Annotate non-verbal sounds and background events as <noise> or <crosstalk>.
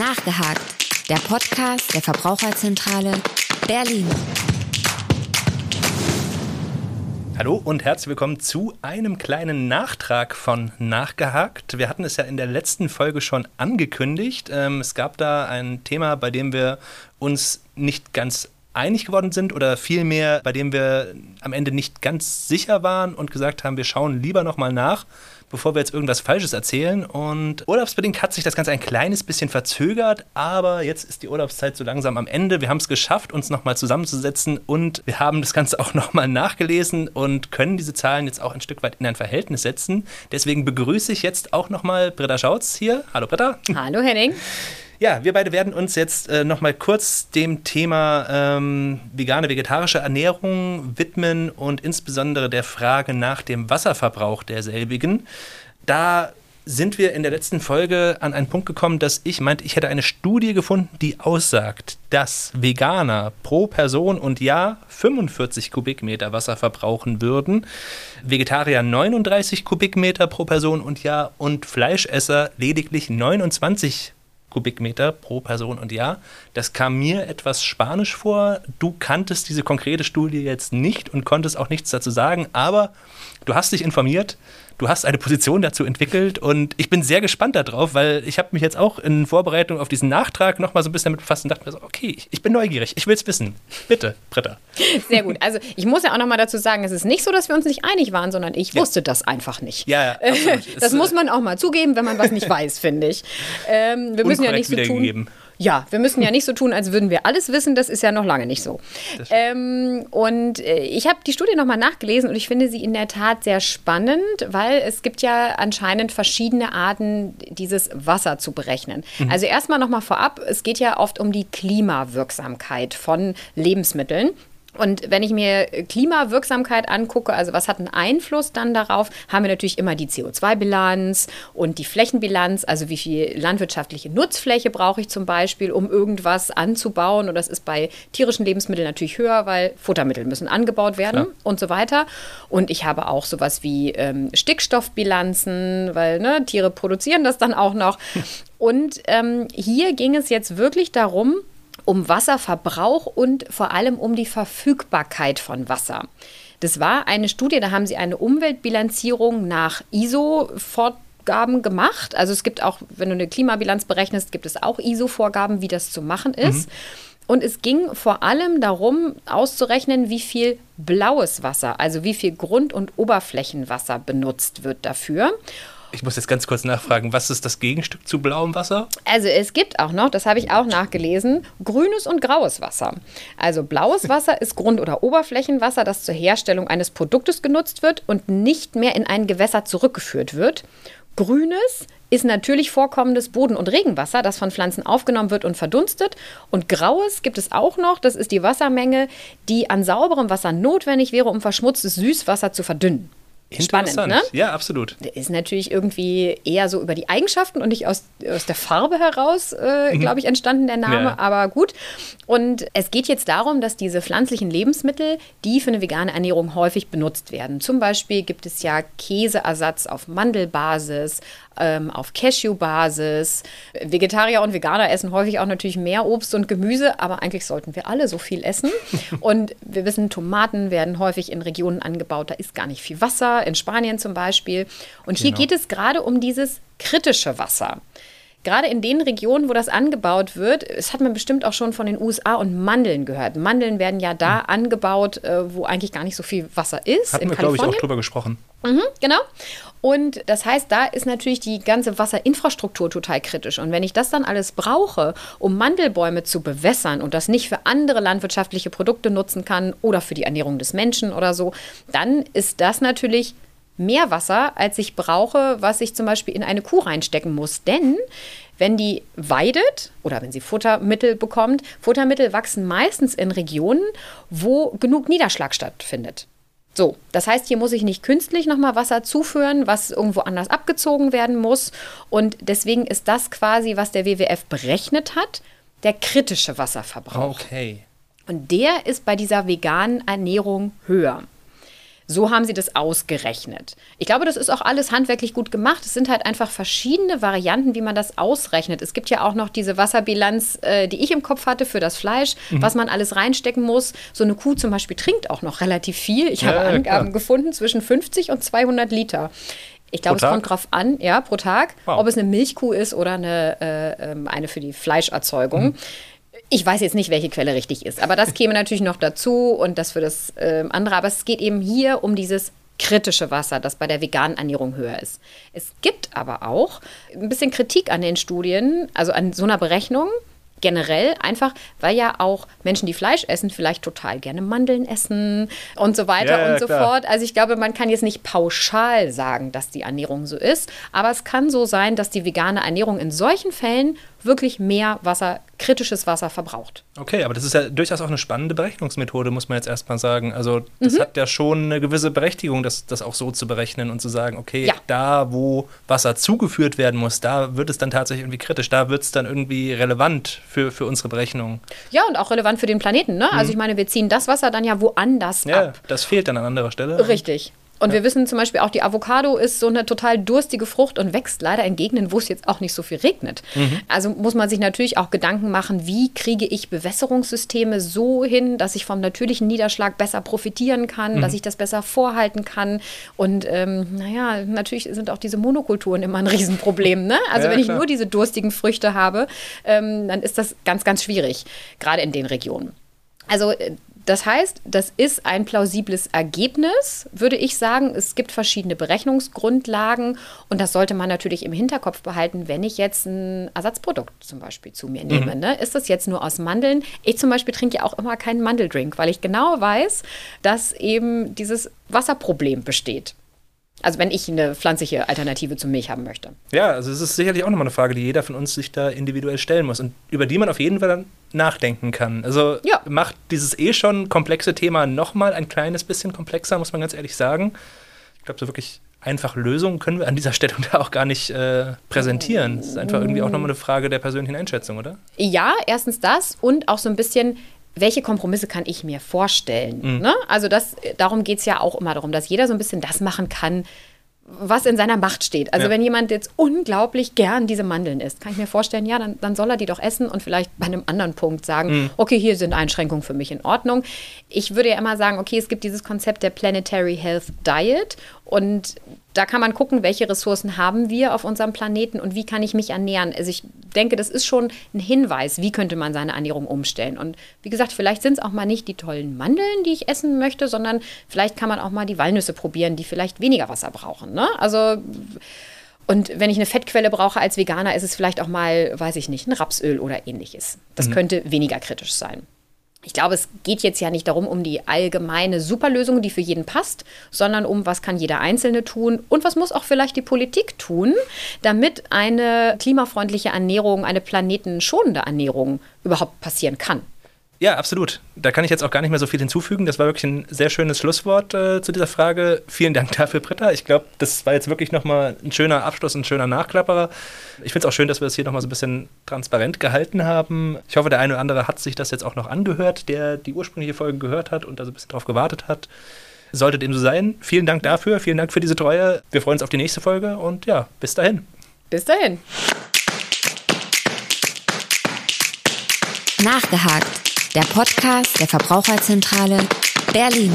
Nachgehakt, der Podcast der Verbraucherzentrale Berlin. Hallo und herzlich willkommen zu einem kleinen Nachtrag von Nachgehakt. Wir hatten es ja in der letzten Folge schon angekündigt. Ähm, es gab da ein Thema, bei dem wir uns nicht ganz einig geworden sind oder vielmehr, bei dem wir am Ende nicht ganz sicher waren und gesagt haben, wir schauen lieber nochmal nach, bevor wir jetzt irgendwas Falsches erzählen. Und urlaubsbedingt hat sich das Ganze ein kleines bisschen verzögert, aber jetzt ist die Urlaubszeit so langsam am Ende. Wir haben es geschafft, uns nochmal zusammenzusetzen und wir haben das Ganze auch nochmal nachgelesen und können diese Zahlen jetzt auch ein Stück weit in ein Verhältnis setzen. Deswegen begrüße ich jetzt auch nochmal Britta Schautz hier. Hallo Britta. Hallo Henning. Ja, wir beide werden uns jetzt äh, nochmal kurz dem Thema ähm, vegane, vegetarische Ernährung widmen und insbesondere der Frage nach dem Wasserverbrauch derselbigen. Da sind wir in der letzten Folge an einen Punkt gekommen, dass ich meinte, ich hätte eine Studie gefunden, die aussagt, dass Veganer pro Person und Jahr 45 Kubikmeter Wasser verbrauchen würden, Vegetarier 39 Kubikmeter pro Person und Jahr und Fleischesser lediglich 29 Kubikmeter pro Person und Jahr. Das kam mir etwas spanisch vor. Du kanntest diese konkrete Studie jetzt nicht und konntest auch nichts dazu sagen, aber du hast dich informiert du hast eine Position dazu entwickelt und ich bin sehr gespannt darauf, weil ich habe mich jetzt auch in Vorbereitung auf diesen Nachtrag nochmal so ein bisschen damit befasst und dachte mir so, okay, ich bin neugierig, ich will es wissen. Bitte, Britta. <laughs> Sehr gut. Also ich muss ja auch nochmal dazu sagen, es ist nicht so, dass wir uns nicht einig waren, sondern ich ja. wusste das einfach nicht. Ja, ja absolut. <laughs> Das muss man auch mal zugeben, wenn man was nicht <laughs> weiß, finde ich. Ähm, wir müssen ja nicht so tun. Ja, wir müssen ja nicht so tun, als würden wir alles wissen. Das ist ja noch lange nicht so. Ähm, und äh, ich habe die Studie nochmal nachgelesen und ich finde sie in der Tat sehr spannend, weil es gibt ja anscheinend verschiedene Arten, dieses Wasser zu berechnen. Mhm. Also erstmal nochmal vorab, es geht ja oft um die Klimawirksamkeit von Lebensmitteln. Und wenn ich mir Klimawirksamkeit angucke, also was hat einen Einfluss dann darauf, haben wir natürlich immer die CO2-Bilanz und die Flächenbilanz, also wie viel landwirtschaftliche Nutzfläche brauche ich zum Beispiel, um irgendwas anzubauen. Und das ist bei tierischen Lebensmitteln natürlich höher, weil Futtermittel müssen angebaut werden Klar. und so weiter. Und ich habe auch sowas wie ähm, Stickstoffbilanzen, weil ne, Tiere produzieren das dann auch noch. <laughs> Und ähm, hier ging es jetzt wirklich darum, um Wasserverbrauch und vor allem um die Verfügbarkeit von Wasser. Das war eine Studie, da haben sie eine Umweltbilanzierung nach ISO-Vorgaben gemacht. Also es gibt auch, wenn du eine Klimabilanz berechnest, gibt es auch ISO-Vorgaben, wie das zu machen ist. Mhm. Und es ging vor allem darum, auszurechnen, wie viel blaues Wasser, also wie viel Grund- und Oberflächenwasser benutzt wird dafür. Ich muss jetzt ganz kurz nachfragen, was ist das Gegenstück zu blauem Wasser? Also es gibt auch noch, das habe ich auch nachgelesen, grünes und graues Wasser. Also blaues Wasser ist Grund- oder Oberflächenwasser, das zur Herstellung eines Produktes genutzt wird und nicht mehr in ein Gewässer zurückgeführt wird. Grünes ist natürlich vorkommendes Boden- und Regenwasser, das von Pflanzen aufgenommen wird und verdunstet. Und graues gibt es auch noch, das ist die Wassermenge, die an sauberem Wasser notwendig wäre, um verschmutztes Süßwasser zu verdünnen. Spannend, ne? Ja, absolut. Der ist natürlich irgendwie eher so über die Eigenschaften und nicht aus, aus der Farbe heraus, äh, mhm. glaube ich, entstanden der Name. Ja. Aber gut. Und es geht jetzt darum, dass diese pflanzlichen Lebensmittel, die für eine vegane Ernährung häufig benutzt werden. Zum Beispiel gibt es ja Käseersatz auf Mandelbasis, ähm, auf Cashew-Basis. Vegetarier und Veganer essen häufig auch natürlich mehr Obst und Gemüse, aber eigentlich sollten wir alle so viel essen. <laughs> und wir wissen, Tomaten werden häufig in Regionen angebaut, da ist gar nicht viel Wasser, in Spanien zum Beispiel. Und hier genau. geht es gerade um dieses kritische Wasser gerade in den Regionen, wo das angebaut wird, das hat man bestimmt auch schon von den USA und Mandeln gehört. Mandeln werden ja da mhm. angebaut, äh, wo eigentlich gar nicht so viel Wasser ist. Hatten wir, glaube ich, auch drüber gesprochen. Mhm, genau. Und das heißt, da ist natürlich die ganze Wasserinfrastruktur total kritisch. Und wenn ich das dann alles brauche, um Mandelbäume zu bewässern und das nicht für andere landwirtschaftliche Produkte nutzen kann oder für die Ernährung des Menschen oder so, dann ist das natürlich mehr Wasser, als ich brauche, was ich zum Beispiel in eine Kuh reinstecken muss. Denn wenn die weidet oder wenn sie Futtermittel bekommt, Futtermittel wachsen meistens in Regionen, wo genug Niederschlag stattfindet. So, das heißt, hier muss ich nicht künstlich nochmal Wasser zuführen, was irgendwo anders abgezogen werden muss. Und deswegen ist das quasi, was der WWF berechnet hat, der kritische Wasserverbrauch. Okay. Und der ist bei dieser veganen Ernährung höher. So haben sie das ausgerechnet. Ich glaube, das ist auch alles handwerklich gut gemacht. Es sind halt einfach verschiedene Varianten, wie man das ausrechnet. Es gibt ja auch noch diese Wasserbilanz, äh, die ich im Kopf hatte für das Fleisch, mhm. was man alles reinstecken muss. So eine Kuh zum Beispiel trinkt auch noch relativ viel. Ich ja, habe Angaben klar. gefunden zwischen 50 und 200 Liter. Ich glaube, es kommt drauf an, ja, pro Tag, wow. ob es eine Milchkuh ist oder eine, äh, ähm, eine für die Fleischerzeugung. Mhm. Ich weiß jetzt nicht, welche Quelle richtig ist, aber das käme natürlich noch dazu und das für das äh, andere. Aber es geht eben hier um dieses kritische Wasser, das bei der veganen Ernährung höher ist. Es gibt aber auch ein bisschen Kritik an den Studien, also an so einer Berechnung, generell einfach, weil ja auch Menschen, die Fleisch essen, vielleicht total gerne Mandeln essen und so weiter ja, und so klar. fort. Also ich glaube, man kann jetzt nicht pauschal sagen, dass die Ernährung so ist, aber es kann so sein, dass die vegane Ernährung in solchen Fällen wirklich mehr Wasser, kritisches Wasser verbraucht. Okay, aber das ist ja durchaus auch eine spannende Berechnungsmethode, muss man jetzt erstmal sagen. Also das mhm. hat ja schon eine gewisse Berechtigung, das, das auch so zu berechnen und zu sagen, okay, ja. da, wo Wasser zugeführt werden muss, da wird es dann tatsächlich irgendwie kritisch, da wird es dann irgendwie relevant für, für unsere Berechnung. Ja, und auch relevant für den Planeten. Ne? Also mhm. Also ich meine, wir ziehen das Wasser dann ja woanders ja, ab. Das fehlt dann an anderer Stelle. Richtig. Und ja. wir wissen zum Beispiel auch, die Avocado ist so eine total durstige Frucht und wächst leider in Gegenden, wo es jetzt auch nicht so viel regnet. Mhm. Also muss man sich natürlich auch Gedanken machen, wie kriege ich Bewässerungssysteme so hin, dass ich vom natürlichen Niederschlag besser profitieren kann, mhm. dass ich das besser vorhalten kann. Und ähm, naja, natürlich sind auch diese Monokulturen immer ein Riesenproblem. Ne? Also ja, wenn ich nur diese durstigen Früchte habe, ähm, dann ist das ganz, ganz schwierig, gerade in den Regionen. Also äh, das heißt, das ist ein plausibles Ergebnis, würde ich sagen. Es gibt verschiedene Berechnungsgrundlagen und das sollte man natürlich im Hinterkopf behalten, wenn ich jetzt ein Ersatzprodukt zum Beispiel zu mir nehme. Mhm. Ne? Ist das jetzt nur aus Mandeln? Ich zum Beispiel trinke ja auch immer keinen Mandeldrink, weil ich genau weiß, dass eben dieses Wasserproblem besteht. Also wenn ich eine pflanzliche Alternative zur Milch haben möchte. Ja, also es ist sicherlich auch nochmal eine Frage, die jeder von uns sich da individuell stellen muss und über die man auf jeden Fall dann nachdenken kann. Also ja. macht dieses eh schon komplexe Thema nochmal ein kleines bisschen komplexer, muss man ganz ehrlich sagen. Ich glaube, so wirklich einfache Lösungen können wir an dieser Stelle <laughs> auch gar nicht äh, präsentieren. Es ist einfach irgendwie auch nochmal eine Frage der persönlichen Einschätzung, oder? Ja, erstens das und auch so ein bisschen welche Kompromisse kann ich mir vorstellen? Mhm. Ne? Also das, darum geht es ja auch immer darum, dass jeder so ein bisschen das machen kann, was in seiner Macht steht. Also ja. wenn jemand jetzt unglaublich gern diese Mandeln isst, kann ich mir vorstellen, ja, dann, dann soll er die doch essen und vielleicht bei einem anderen Punkt sagen, mhm. okay, hier sind Einschränkungen für mich in Ordnung. Ich würde ja immer sagen, okay, es gibt dieses Konzept der Planetary Health Diet und da kann man gucken, welche Ressourcen haben wir auf unserem Planeten und wie kann ich mich ernähren. Also ich denke, das ist schon ein Hinweis, wie könnte man seine Ernährung umstellen. Und wie gesagt, vielleicht sind es auch mal nicht die tollen Mandeln, die ich essen möchte, sondern vielleicht kann man auch mal die Walnüsse probieren, die vielleicht weniger Wasser brauchen. Ne? Also und wenn ich eine Fettquelle brauche als Veganer, ist es vielleicht auch mal, weiß ich nicht, ein Rapsöl oder ähnliches. Das mhm. könnte weniger kritisch sein. Ich glaube, es geht jetzt ja nicht darum, um die allgemeine Superlösung, die für jeden passt, sondern um, was kann jeder Einzelne tun und was muss auch vielleicht die Politik tun, damit eine klimafreundliche Ernährung, eine planetenschonende Ernährung überhaupt passieren kann. Ja, absolut. Da kann ich jetzt auch gar nicht mehr so viel hinzufügen. Das war wirklich ein sehr schönes Schlusswort äh, zu dieser Frage. Vielen Dank dafür, Britta. Ich glaube, das war jetzt wirklich nochmal ein schöner Abschluss, ein schöner Nachklapperer. Ich finde es auch schön, dass wir das hier nochmal so ein bisschen transparent gehalten haben. Ich hoffe, der eine oder andere hat sich das jetzt auch noch angehört, der die ursprüngliche Folge gehört hat und da so ein bisschen drauf gewartet hat. Sollte dem so sein. Vielen Dank dafür. Vielen Dank für diese Treue. Wir freuen uns auf die nächste Folge und ja, bis dahin. Bis dahin. Nachgehakt der Podcast der Verbraucherzentrale Berlin.